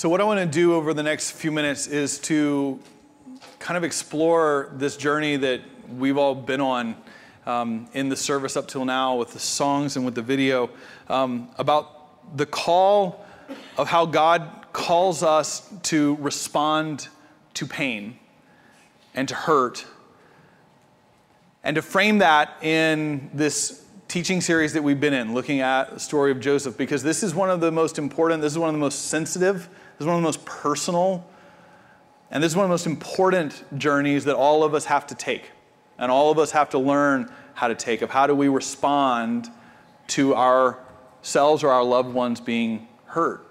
So, what I want to do over the next few minutes is to kind of explore this journey that we've all been on um, in the service up till now with the songs and with the video um, about the call of how God calls us to respond to pain and to hurt and to frame that in this teaching series that we've been in, looking at the story of Joseph, because this is one of the most important, this is one of the most sensitive, this is one of the most personal, and this is one of the most important journeys that all of us have to take. And all of us have to learn how to take of how do we respond to ourselves or our loved ones being hurt.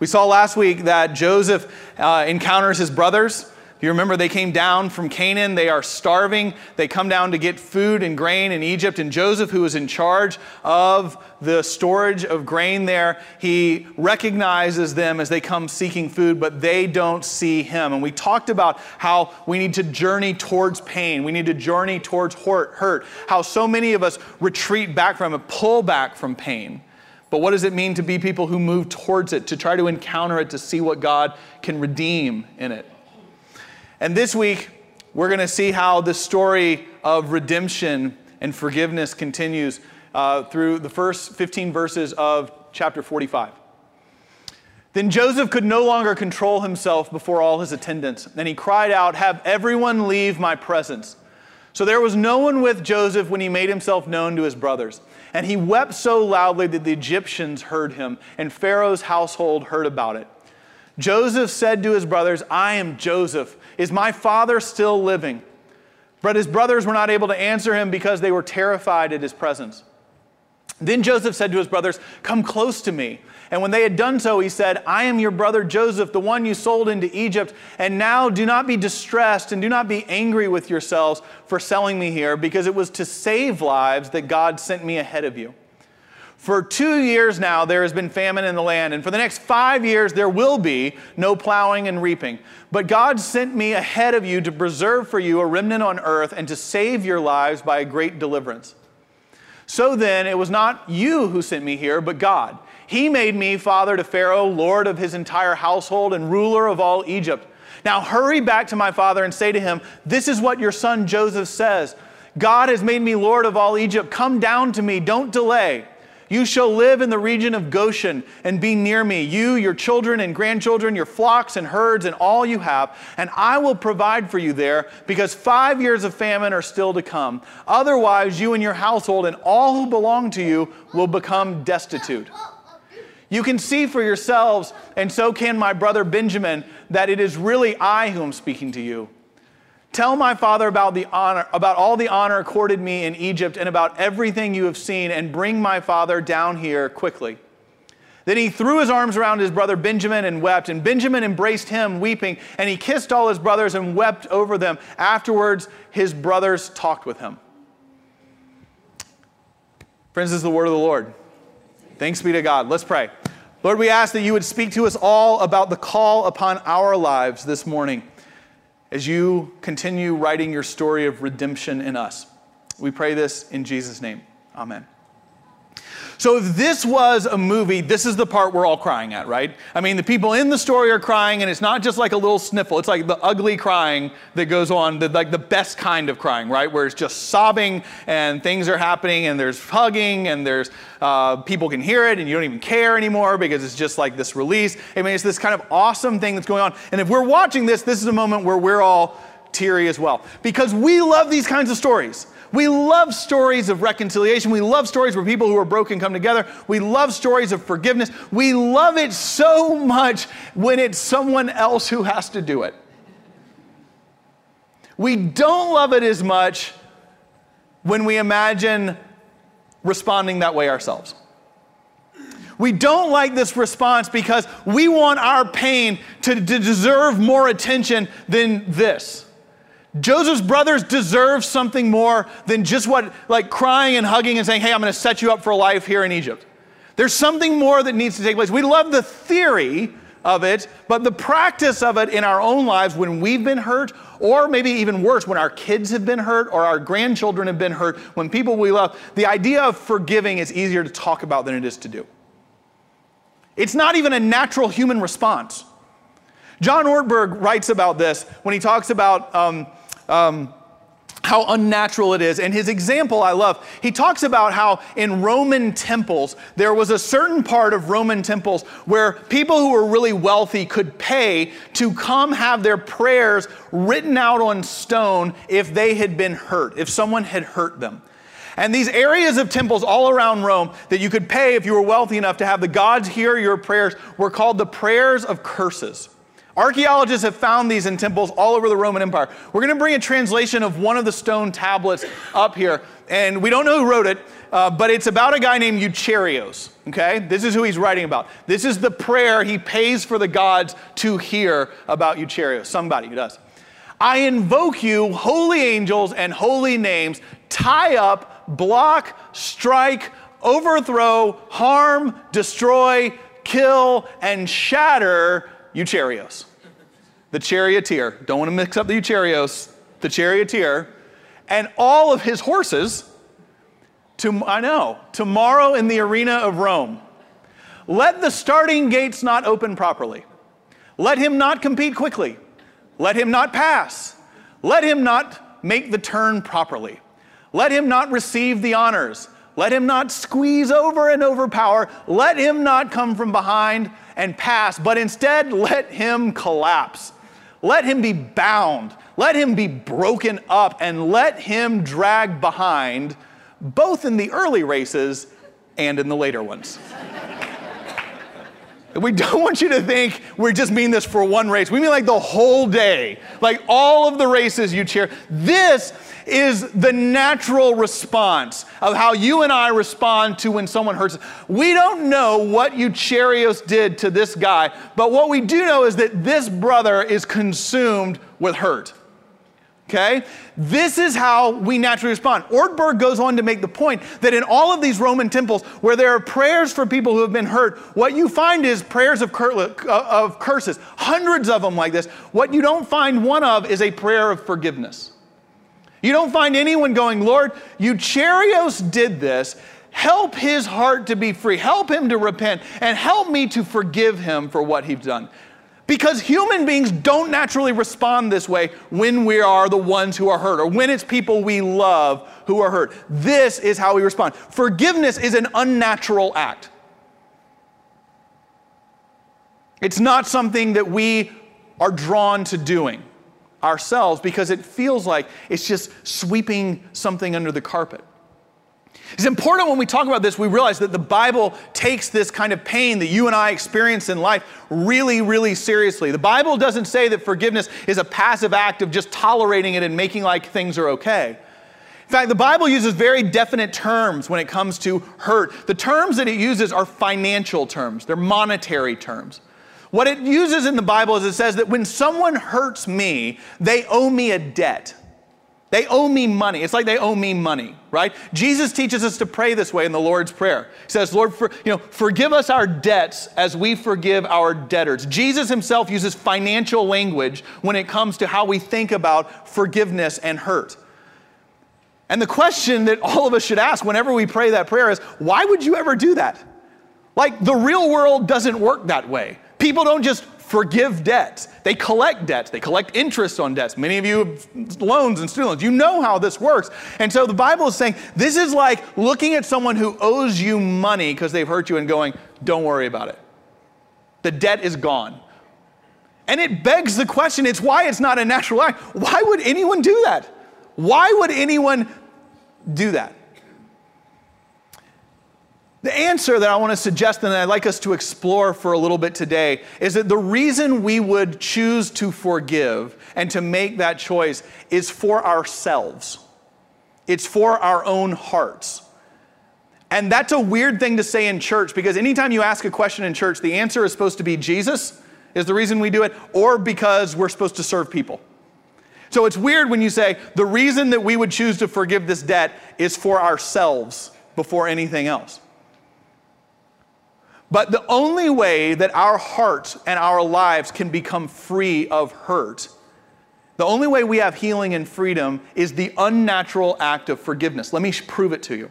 We saw last week that Joseph uh, encounters his brothers you remember they came down from Canaan? They are starving. They come down to get food and grain in Egypt. And Joseph, who is in charge of the storage of grain there, he recognizes them as they come seeking food, but they don't see him. And we talked about how we need to journey towards pain. We need to journey towards hurt. How so many of us retreat back from it, pull back from pain. But what does it mean to be people who move towards it, to try to encounter it, to see what God can redeem in it? And this week, we're going to see how the story of redemption and forgiveness continues uh, through the first 15 verses of chapter 45. Then Joseph could no longer control himself before all his attendants, and he cried out, Have everyone leave my presence. So there was no one with Joseph when he made himself known to his brothers. And he wept so loudly that the Egyptians heard him, and Pharaoh's household heard about it. Joseph said to his brothers, I am Joseph. Is my father still living? But his brothers were not able to answer him because they were terrified at his presence. Then Joseph said to his brothers, Come close to me. And when they had done so, he said, I am your brother Joseph, the one you sold into Egypt. And now do not be distressed and do not be angry with yourselves for selling me here, because it was to save lives that God sent me ahead of you. For two years now, there has been famine in the land, and for the next five years, there will be no plowing and reaping. But God sent me ahead of you to preserve for you a remnant on earth and to save your lives by a great deliverance. So then, it was not you who sent me here, but God. He made me father to Pharaoh, lord of his entire household, and ruler of all Egypt. Now hurry back to my father and say to him, This is what your son Joseph says God has made me lord of all Egypt. Come down to me, don't delay. You shall live in the region of Goshen and be near me, you, your children and grandchildren, your flocks and herds, and all you have, and I will provide for you there, because five years of famine are still to come. Otherwise, you and your household and all who belong to you will become destitute. You can see for yourselves, and so can my brother Benjamin, that it is really I who am speaking to you. Tell my father about, the honor, about all the honor accorded me in Egypt and about everything you have seen, and bring my father down here quickly. Then he threw his arms around his brother Benjamin and wept. And Benjamin embraced him, weeping, and he kissed all his brothers and wept over them. Afterwards, his brothers talked with him. Friends, this is the word of the Lord. Thanks be to God. Let's pray. Lord, we ask that you would speak to us all about the call upon our lives this morning as you continue writing your story of redemption in us. We pray this in Jesus' name. Amen. So, if this was a movie, this is the part we're all crying at, right? I mean, the people in the story are crying, and it's not just like a little sniffle. It's like the ugly crying that goes on, the, like the best kind of crying, right? Where it's just sobbing, and things are happening, and there's hugging, and there's uh, people can hear it, and you don't even care anymore because it's just like this release. I mean, it's this kind of awesome thing that's going on. And if we're watching this, this is a moment where we're all teary as well because we love these kinds of stories. We love stories of reconciliation. We love stories where people who are broken come together. We love stories of forgiveness. We love it so much when it's someone else who has to do it. We don't love it as much when we imagine responding that way ourselves. We don't like this response because we want our pain to, to deserve more attention than this. Joseph's brothers deserve something more than just what, like crying and hugging and saying, hey, I'm going to set you up for life here in Egypt. There's something more that needs to take place. We love the theory of it, but the practice of it in our own lives when we've been hurt, or maybe even worse, when our kids have been hurt or our grandchildren have been hurt, when people we love, the idea of forgiving is easier to talk about than it is to do. It's not even a natural human response. John Ortberg writes about this when he talks about um, um, how unnatural it is. And his example I love. He talks about how in Roman temples, there was a certain part of Roman temples where people who were really wealthy could pay to come have their prayers written out on stone if they had been hurt, if someone had hurt them. And these areas of temples all around Rome that you could pay if you were wealthy enough to have the gods hear your prayers were called the prayers of curses. Archaeologists have found these in temples all over the Roman Empire. We're going to bring a translation of one of the stone tablets up here. And we don't know who wrote it, uh, but it's about a guy named Eucherios. Okay? This is who he's writing about. This is the prayer he pays for the gods to hear about Eucherios. Somebody who does. I invoke you, holy angels and holy names, tie up, block, strike, overthrow, harm, destroy, kill, and shatter Eucherios the charioteer. Don't want to mix up the Eucherios, the charioteer, and all of his horses. To, I know, tomorrow in the arena of Rome. Let the starting gates not open properly. Let him not compete quickly. Let him not pass. Let him not make the turn properly. Let him not receive the honors. Let him not squeeze over and overpower. Let him not come from behind and pass, but instead let him collapse. Let him be bound. Let him be broken up and let him drag behind, both in the early races and in the later ones. we don't want you to think we just mean this for one race. We mean like the whole day, like all of the races you cheer. This is the natural response of how you and I respond to when someone hurts us. We don't know what Eucherios did to this guy, but what we do know is that this brother is consumed with hurt. Okay? This is how we naturally respond. Ortberg goes on to make the point that in all of these Roman temples where there are prayers for people who have been hurt, what you find is prayers of, cur- uh, of curses, hundreds of them like this. What you don't find one of is a prayer of forgiveness. You don't find anyone going, Lord, Eucherios did this. Help his heart to be free. Help him to repent and help me to forgive him for what he's done. Because human beings don't naturally respond this way when we are the ones who are hurt or when it's people we love who are hurt. This is how we respond. Forgiveness is an unnatural act. It's not something that we are drawn to doing ourselves because it feels like it's just sweeping something under the carpet. It's important when we talk about this, we realize that the Bible takes this kind of pain that you and I experience in life really, really seriously. The Bible doesn't say that forgiveness is a passive act of just tolerating it and making like things are okay. In fact, the Bible uses very definite terms when it comes to hurt. The terms that it uses are financial terms, they're monetary terms. What it uses in the Bible is it says that when someone hurts me, they owe me a debt. They owe me money. It's like they owe me money, right? Jesus teaches us to pray this way in the Lord's Prayer. He says, Lord, for, you know, forgive us our debts as we forgive our debtors. Jesus himself uses financial language when it comes to how we think about forgiveness and hurt. And the question that all of us should ask whenever we pray that prayer is, why would you ever do that? Like, the real world doesn't work that way. People don't just forgive debts. They collect debts. They collect interest on debts. Many of you have loans and student loans. You know how this works. And so the Bible is saying this is like looking at someone who owes you money because they've hurt you and going, don't worry about it. The debt is gone. And it begs the question it's why it's not a natural act. Why would anyone do that? Why would anyone do that? The answer that I want to suggest and I'd like us to explore for a little bit today is that the reason we would choose to forgive and to make that choice is for ourselves. It's for our own hearts. And that's a weird thing to say in church because anytime you ask a question in church, the answer is supposed to be Jesus is the reason we do it, or because we're supposed to serve people. So it's weird when you say the reason that we would choose to forgive this debt is for ourselves before anything else. But the only way that our hearts and our lives can become free of hurt, the only way we have healing and freedom is the unnatural act of forgiveness. Let me prove it to you.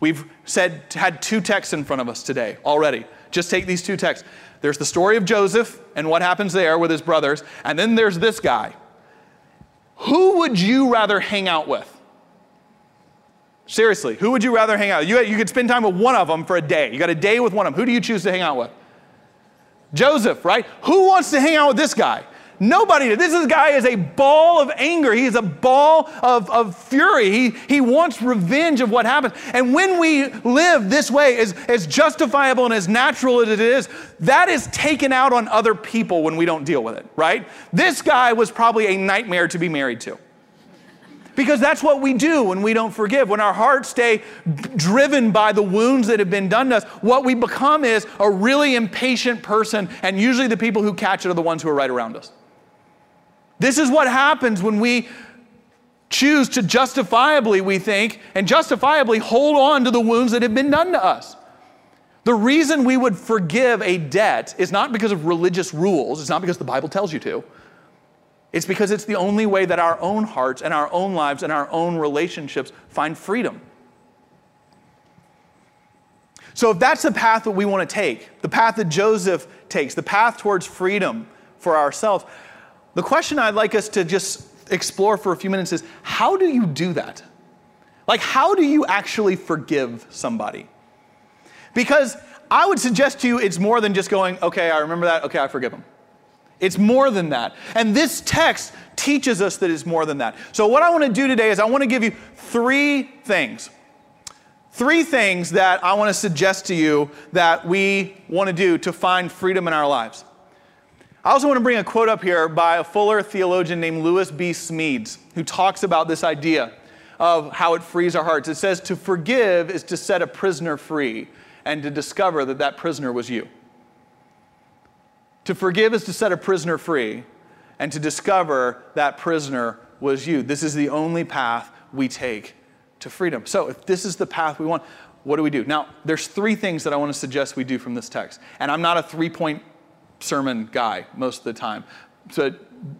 We've said had two texts in front of us today already. Just take these two texts. There's the story of Joseph and what happens there with his brothers, and then there's this guy. Who would you rather hang out with? Seriously, who would you rather hang out with? You, you could spend time with one of them for a day. You got a day with one of them. Who do you choose to hang out with? Joseph, right? Who wants to hang out with this guy? Nobody. This guy is a ball of anger. He is a ball of, of fury. He, he wants revenge of what happened. And when we live this way, as, as justifiable and as natural as it is, that is taken out on other people when we don't deal with it, right? This guy was probably a nightmare to be married to. Because that's what we do when we don't forgive. When our hearts stay driven by the wounds that have been done to us, what we become is a really impatient person, and usually the people who catch it are the ones who are right around us. This is what happens when we choose to justifiably, we think, and justifiably hold on to the wounds that have been done to us. The reason we would forgive a debt is not because of religious rules, it's not because the Bible tells you to. It's because it's the only way that our own hearts and our own lives and our own relationships find freedom. So, if that's the path that we want to take, the path that Joseph takes, the path towards freedom for ourselves, the question I'd like us to just explore for a few minutes is how do you do that? Like, how do you actually forgive somebody? Because I would suggest to you it's more than just going, okay, I remember that, okay, I forgive them. It's more than that. And this text teaches us that it's more than that. So, what I want to do today is I want to give you three things. Three things that I want to suggest to you that we want to do to find freedom in our lives. I also want to bring a quote up here by a Fuller theologian named Lewis B. Smedes, who talks about this idea of how it frees our hearts. It says, To forgive is to set a prisoner free and to discover that that prisoner was you. To forgive is to set a prisoner free and to discover that prisoner was you. This is the only path we take to freedom. So, if this is the path we want, what do we do? Now, there's three things that I want to suggest we do from this text. And I'm not a three point sermon guy most of the time. So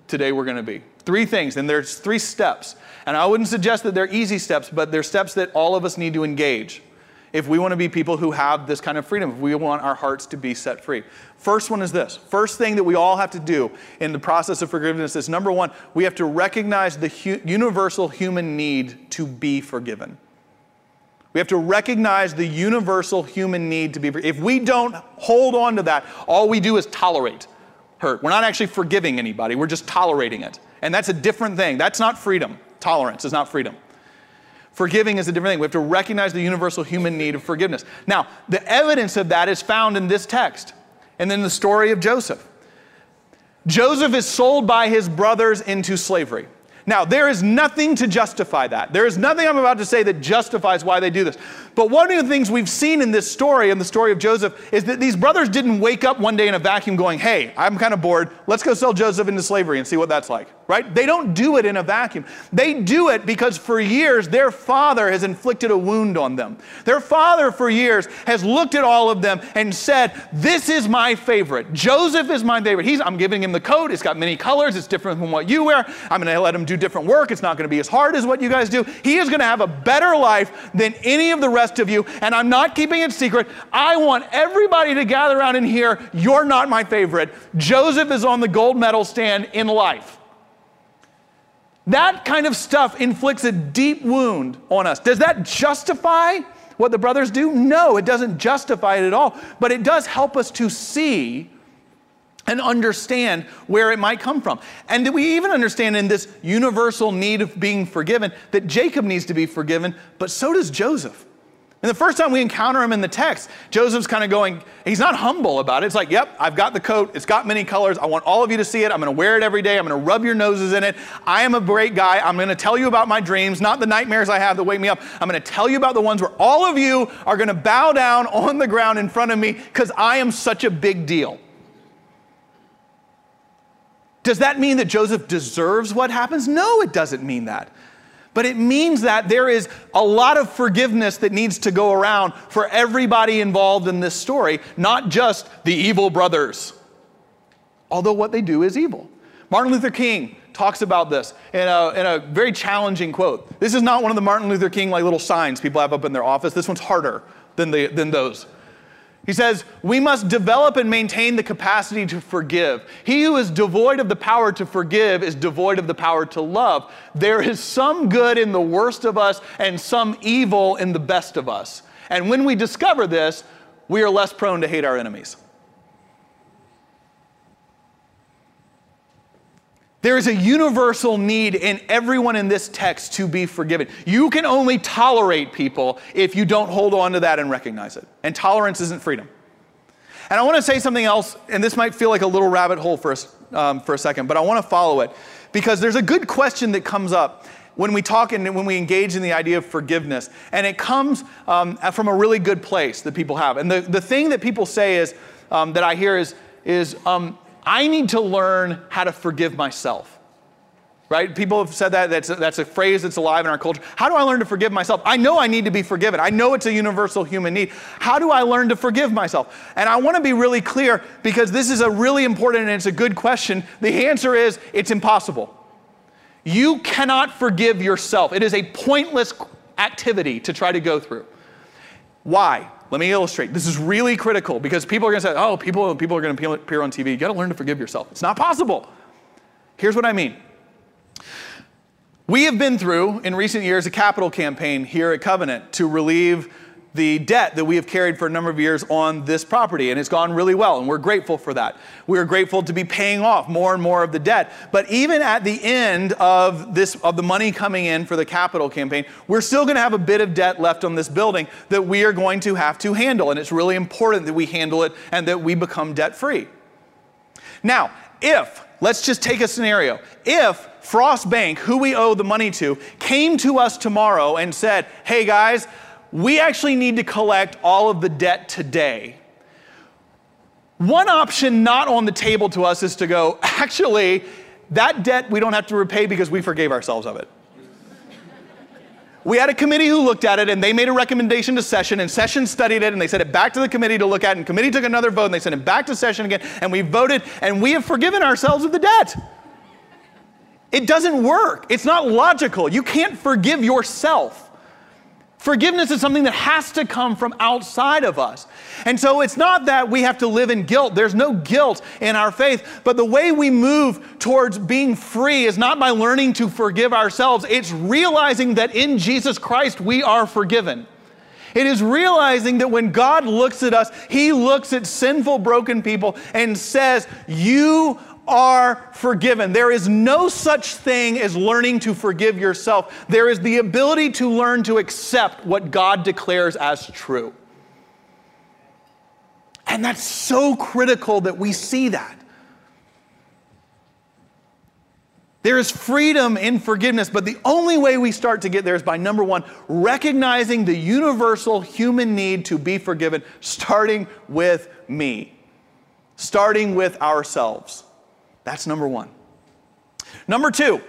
today we're going to be. Three things, and there's three steps. And I wouldn't suggest that they're easy steps, but they're steps that all of us need to engage if we want to be people who have this kind of freedom, if we want our hearts to be set free. First one is this. First thing that we all have to do in the process of forgiveness is number one, we have to recognize the hu- universal human need to be forgiven. We have to recognize the universal human need to be. If we don't hold on to that, all we do is tolerate hurt. We're not actually forgiving anybody, we're just tolerating it. And that's a different thing. That's not freedom. Tolerance is not freedom. Forgiving is a different thing. We have to recognize the universal human need of forgiveness. Now, the evidence of that is found in this text and then the story of Joseph. Joseph is sold by his brothers into slavery. Now, there is nothing to justify that. There is nothing I'm about to say that justifies why they do this. But one of the things we've seen in this story, in the story of Joseph, is that these brothers didn't wake up one day in a vacuum going, hey, I'm kind of bored. Let's go sell Joseph into slavery and see what that's like, right? They don't do it in a vacuum. They do it because for years their father has inflicted a wound on them. Their father for years has looked at all of them and said, this is my favorite. Joseph is my favorite. He's, I'm giving him the coat. It's got many colors. It's different from what you wear. I'm going to let him do different work. It's not going to be as hard as what you guys do. He is going to have a better life than any of the rest rest of you, and I'm not keeping it secret. I want everybody to gather around and hear, You're not my favorite. Joseph is on the gold medal stand in life. That kind of stuff inflicts a deep wound on us. Does that justify what the brothers do? No, it doesn't justify it at all. But it does help us to see and understand where it might come from. And we even understand in this universal need of being forgiven that Jacob needs to be forgiven, but so does Joseph. And the first time we encounter him in the text, Joseph's kind of going, he's not humble about it. It's like, yep, I've got the coat. It's got many colors. I want all of you to see it. I'm going to wear it every day. I'm going to rub your noses in it. I am a great guy. I'm going to tell you about my dreams, not the nightmares I have that wake me up. I'm going to tell you about the ones where all of you are going to bow down on the ground in front of me because I am such a big deal. Does that mean that Joseph deserves what happens? No, it doesn't mean that. But it means that there is a lot of forgiveness that needs to go around for everybody involved in this story, not just the evil brothers. Although what they do is evil. Martin Luther King talks about this in a, in a very challenging quote. This is not one of the Martin Luther King like little signs people have up in their office. This one's harder than, the, than those. He says, We must develop and maintain the capacity to forgive. He who is devoid of the power to forgive is devoid of the power to love. There is some good in the worst of us and some evil in the best of us. And when we discover this, we are less prone to hate our enemies. There is a universal need in everyone in this text to be forgiven. You can only tolerate people if you don't hold on to that and recognize it. And tolerance isn't freedom. And I want to say something else, and this might feel like a little rabbit hole for, us, um, for a second, but I want to follow it because there's a good question that comes up when we talk and when we engage in the idea of forgiveness. And it comes um, from a really good place that people have. And the, the thing that people say is, um, that I hear is, is um, I need to learn how to forgive myself. Right? People have said that. That's a, that's a phrase that's alive in our culture. How do I learn to forgive myself? I know I need to be forgiven. I know it's a universal human need. How do I learn to forgive myself? And I want to be really clear because this is a really important and it's a good question. The answer is it's impossible. You cannot forgive yourself. It is a pointless activity to try to go through. Why? Let me illustrate. This is really critical because people are going to say, oh, people, people are going to appear on TV. You got to learn to forgive yourself. It's not possible. Here's what I mean. We have been through, in recent years, a capital campaign here at Covenant to relieve the debt that we have carried for a number of years on this property, and it's gone really well, and we're grateful for that. We are grateful to be paying off more and more of the debt. But even at the end of this of the money coming in for the capital campaign, we're still going to have a bit of debt left on this building that we are going to have to handle, and it's really important that we handle it and that we become debt free. Now, if let's just take a scenario, if Frost Bank, who we owe the money to, came to us tomorrow and said, "Hey guys." We actually need to collect all of the debt today. One option not on the table to us is to go, actually, that debt we don't have to repay because we forgave ourselves of it. We had a committee who looked at it and they made a recommendation to session and session studied it and they sent it back to the committee to look at and committee took another vote and they sent it back to session again and we voted and we have forgiven ourselves of the debt. It doesn't work. It's not logical. You can't forgive yourself. Forgiveness is something that has to come from outside of us. And so it's not that we have to live in guilt. There's no guilt in our faith. But the way we move towards being free is not by learning to forgive ourselves, it's realizing that in Jesus Christ we are forgiven. It is realizing that when God looks at us, He looks at sinful, broken people and says, You are forgiven. There is no such thing as learning to forgive yourself. There is the ability to learn to accept what God declares as true. And that's so critical that we see that. There is freedom in forgiveness, but the only way we start to get there is by number one, recognizing the universal human need to be forgiven, starting with me, starting with ourselves. That's number one. Number two,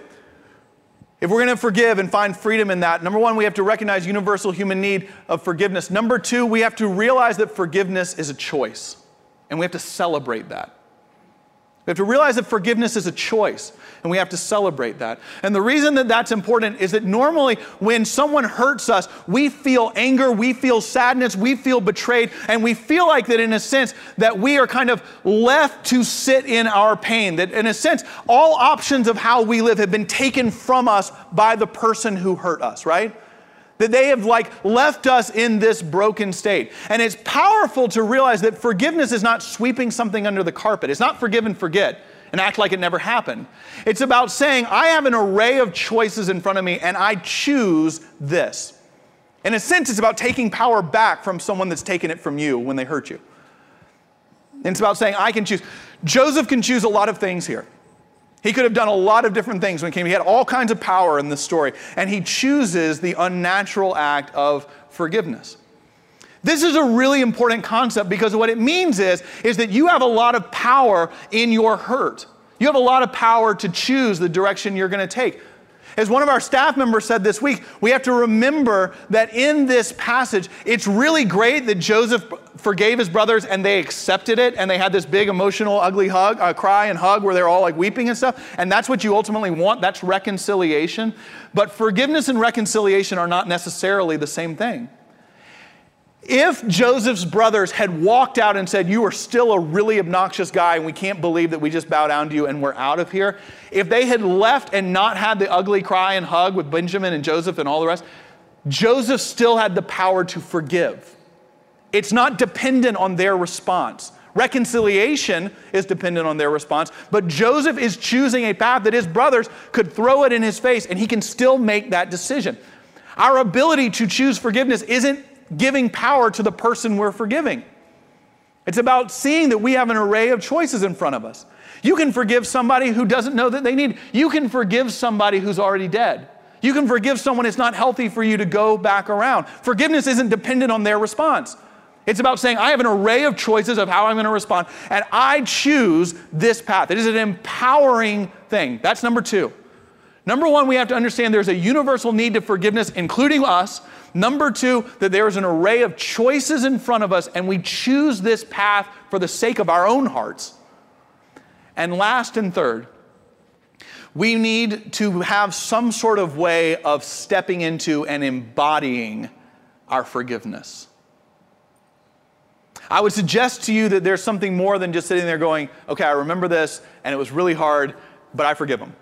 if we're going to forgive and find freedom in that, number one, we have to recognize universal human need of forgiveness. Number two, we have to realize that forgiveness is a choice, and we have to celebrate that. We have to realize that forgiveness is a choice, and we have to celebrate that. And the reason that that's important is that normally when someone hurts us, we feel anger, we feel sadness, we feel betrayed, and we feel like that in a sense that we are kind of left to sit in our pain. That in a sense, all options of how we live have been taken from us by the person who hurt us, right? That they have like left us in this broken state. And it's powerful to realize that forgiveness is not sweeping something under the carpet. It's not forgive and forget and act like it never happened. It's about saying, I have an array of choices in front of me and I choose this. In a sense, it's about taking power back from someone that's taken it from you when they hurt you. And it's about saying, I can choose. Joseph can choose a lot of things here. He could have done a lot of different things when he came. He had all kinds of power in this story, and he chooses the unnatural act of forgiveness. This is a really important concept because what it means is, is that you have a lot of power in your hurt. You have a lot of power to choose the direction you're going to take. As one of our staff members said this week, we have to remember that in this passage, it's really great that Joseph forgave his brothers and they accepted it and they had this big emotional, ugly hug, uh, cry and hug where they're all like weeping and stuff. And that's what you ultimately want. That's reconciliation. But forgiveness and reconciliation are not necessarily the same thing. If Joseph's brothers had walked out and said, You are still a really obnoxious guy, and we can't believe that we just bow down to you and we're out of here, if they had left and not had the ugly cry and hug with Benjamin and Joseph and all the rest, Joseph still had the power to forgive. It's not dependent on their response. Reconciliation is dependent on their response, but Joseph is choosing a path that his brothers could throw it in his face and he can still make that decision. Our ability to choose forgiveness isn't giving power to the person we're forgiving. It's about seeing that we have an array of choices in front of us. You can forgive somebody who doesn't know that they need. You can forgive somebody who's already dead. You can forgive someone it's not healthy for you to go back around. Forgiveness isn't dependent on their response. It's about saying, I have an array of choices of how I'm going to respond, and I choose this path. It is an empowering thing. That's number two. Number one, we have to understand there's a universal need to forgiveness, including us. Number two, that there is an array of choices in front of us, and we choose this path for the sake of our own hearts. And last and third, we need to have some sort of way of stepping into and embodying our forgiveness. I would suggest to you that there's something more than just sitting there going, okay, I remember this and it was really hard, but I forgive them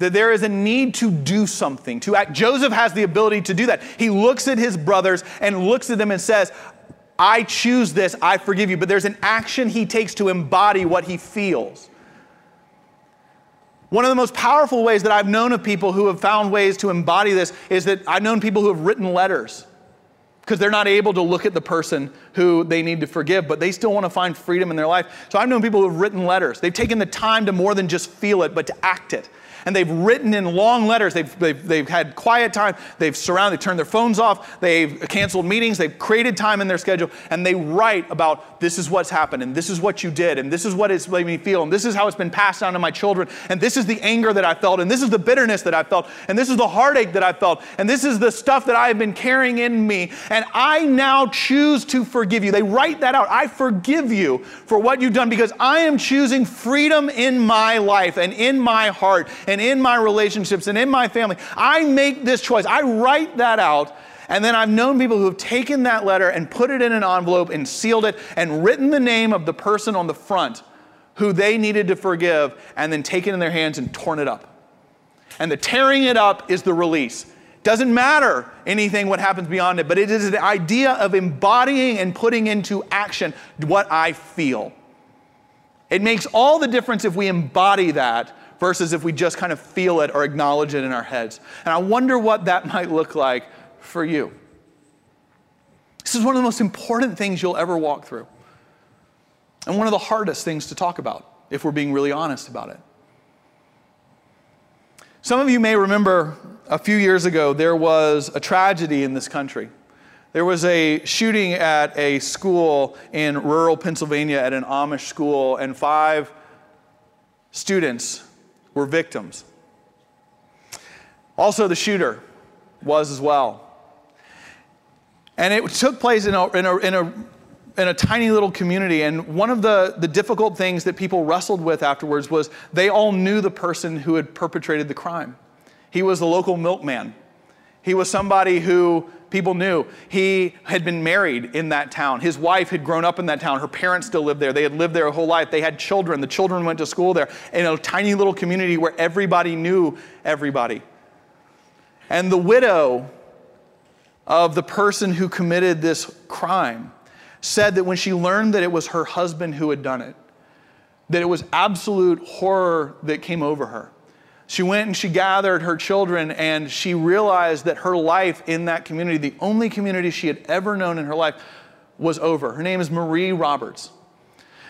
that there is a need to do something, to act. Joseph has the ability to do that. He looks at his brothers and looks at them and says, I choose this, I forgive you. But there's an action he takes to embody what he feels. One of the most powerful ways that I've known of people who have found ways to embody this is that I've known people who have written letters because they're not able to look at the person who they need to forgive, but they still want to find freedom in their life. So I've known people who have written letters. They've taken the time to more than just feel it, but to act it and they've written in long letters. They've, they've, they've had quiet time. They've surrounded, they've turned their phones off. They've canceled meetings. They've created time in their schedule. And they write about this is what's happened, and this is what you did, and this is what it's made me feel, and this is how it's been passed down to my children, and this is the anger that I felt, and this is the bitterness that I felt, and this is the heartache that I felt, and this is the stuff that I have been carrying in me. And I now choose to forgive you. They write that out. I forgive you for what you've done because I am choosing freedom in my life and in my heart and in my relationships and in my family. I make this choice. I write that out. And then I've known people who have taken that letter and put it in an envelope and sealed it and written the name of the person on the front who they needed to forgive and then taken in their hands and torn it up. And the tearing it up is the release. Doesn't matter anything what happens beyond it, but it is the idea of embodying and putting into action what I feel. It makes all the difference if we embody that versus if we just kind of feel it or acknowledge it in our heads. And I wonder what that might look like for you. This is one of the most important things you'll ever walk through, and one of the hardest things to talk about if we're being really honest about it. Some of you may remember a few years ago there was a tragedy in this country. There was a shooting at a school in rural Pennsylvania at an Amish school, and five students were victims. Also, the shooter was as well. And it took place in a, in a, in a, in a tiny little community. And one of the, the difficult things that people wrestled with afterwards was they all knew the person who had perpetrated the crime. He was the local milkman. He was somebody who people knew. He had been married in that town. His wife had grown up in that town. Her parents still lived there. They had lived there a whole life. They had children. The children went to school there in a tiny little community where everybody knew everybody. And the widow of the person who committed this crime said that when she learned that it was her husband who had done it, that it was absolute horror that came over her she went and she gathered her children and she realized that her life in that community, the only community she had ever known in her life, was over. Her name is Marie Roberts.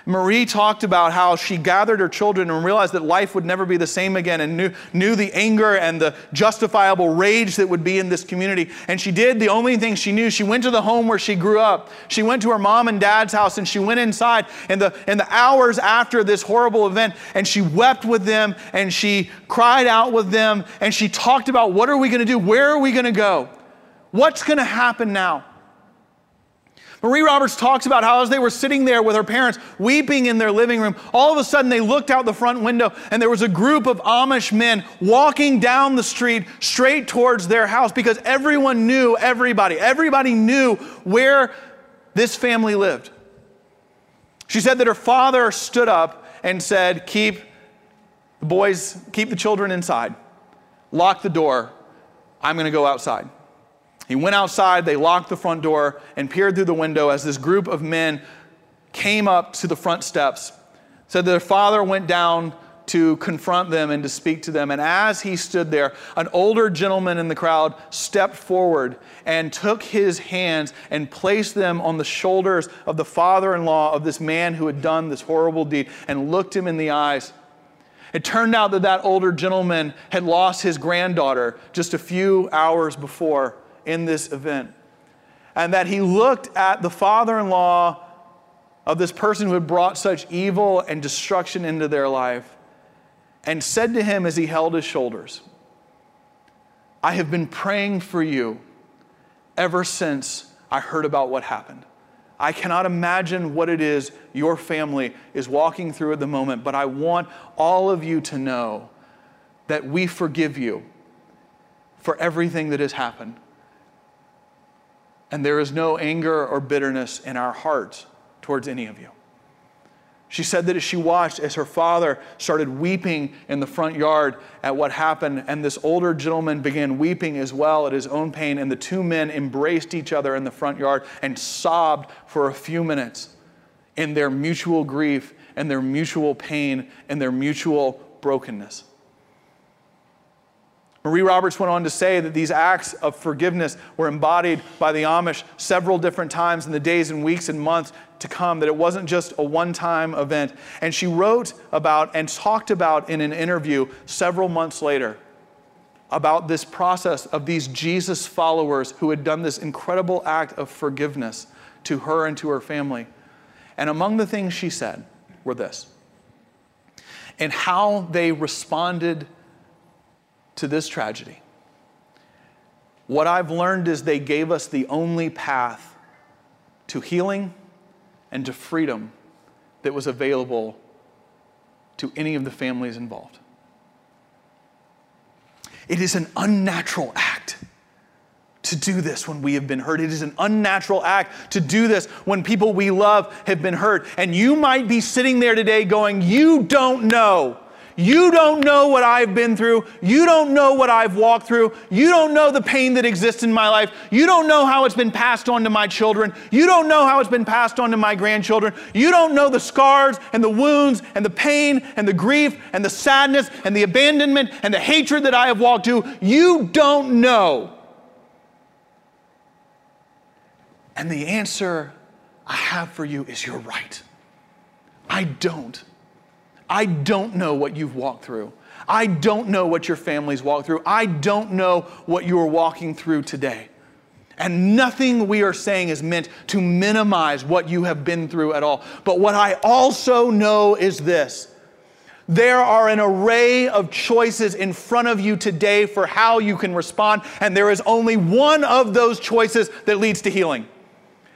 Marie talked about how she gathered her children and realized that life would never be the same again and knew, knew the anger and the justifiable rage that would be in this community. And she did the only thing she knew. She went to the home where she grew up. She went to her mom and dad's house and she went inside in the, in the hours after this horrible event and she wept with them and she cried out with them and she talked about what are we going to do? Where are we going to go? What's going to happen now? Marie Roberts talks about how as they were sitting there with her parents weeping in their living room, all of a sudden they looked out the front window and there was a group of Amish men walking down the street straight towards their house because everyone knew everybody. Everybody knew where this family lived. She said that her father stood up and said, Keep the boys, keep the children inside, lock the door. I'm going to go outside. He went outside, they locked the front door, and peered through the window as this group of men came up to the front steps. Said their father went down to confront them and to speak to them. And as he stood there, an older gentleman in the crowd stepped forward and took his hands and placed them on the shoulders of the father in law of this man who had done this horrible deed and looked him in the eyes. It turned out that that older gentleman had lost his granddaughter just a few hours before in this event. And that he looked at the father in law of this person who had brought such evil and destruction into their life and said to him as he held his shoulders, I have been praying for you ever since I heard about what happened. I cannot imagine what it is your family is walking through at the moment, but I want all of you to know that we forgive you for everything that has happened and there is no anger or bitterness in our hearts towards any of you. She said that as she watched as her father started weeping in the front yard at what happened, and this older gentleman began weeping as well at his own pain, and the two men embraced each other in the front yard and sobbed for a few minutes in their mutual grief and their mutual pain and their mutual brokenness. Marie Roberts went on to say that these acts of forgiveness were embodied by the Amish several different times in the days and weeks and months to come, that it wasn't just a one time event. And she wrote about and talked about in an interview several months later about this process of these Jesus followers who had done this incredible act of forgiveness to her and to her family. And among the things she said were this and how they responded to this tragedy. What I've learned is they gave us the only path to healing and to freedom that was available to any of the families involved. It is an unnatural act to do this when we have been hurt. It is an unnatural act to do this when people we love have been hurt. And you might be sitting there today going, You don't know you don't know what I've been through. You don't know what I've walked through. You don't know the pain that exists in my life. You don't know how it's been passed on to my children. You don't know how it's been passed on to my grandchildren. You don't know the scars and the wounds and the pain and the grief and the sadness and the abandonment and the hatred that I have walked through. You don't know. And the answer I have for you is you're right. I don't. I don't know what you've walked through. I don't know what your family's walked through. I don't know what you are walking through today. And nothing we are saying is meant to minimize what you have been through at all. But what I also know is this there are an array of choices in front of you today for how you can respond, and there is only one of those choices that leads to healing.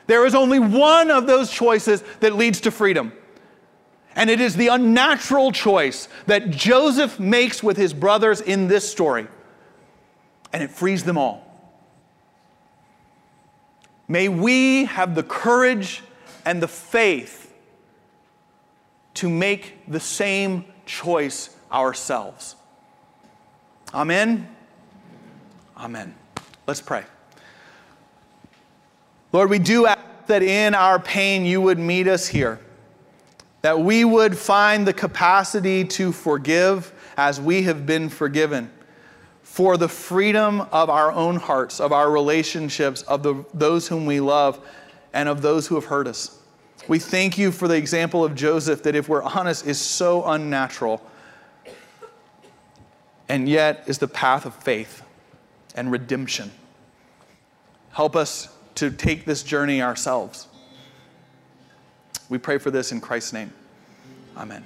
There is only one of those choices that leads to freedom. And it is the unnatural choice that Joseph makes with his brothers in this story. And it frees them all. May we have the courage and the faith to make the same choice ourselves. Amen. Amen. Let's pray. Lord, we do ask that in our pain you would meet us here that we would find the capacity to forgive as we have been forgiven for the freedom of our own hearts, of our relationships, of the, those whom we love, and of those who have hurt us. We thank you for the example of Joseph that, if we're honest, is so unnatural and yet is the path of faith and redemption. Help us to take this journey ourselves. We pray for this in Christ's name. Amen.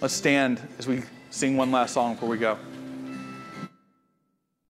Let's stand as we sing one last song before we go.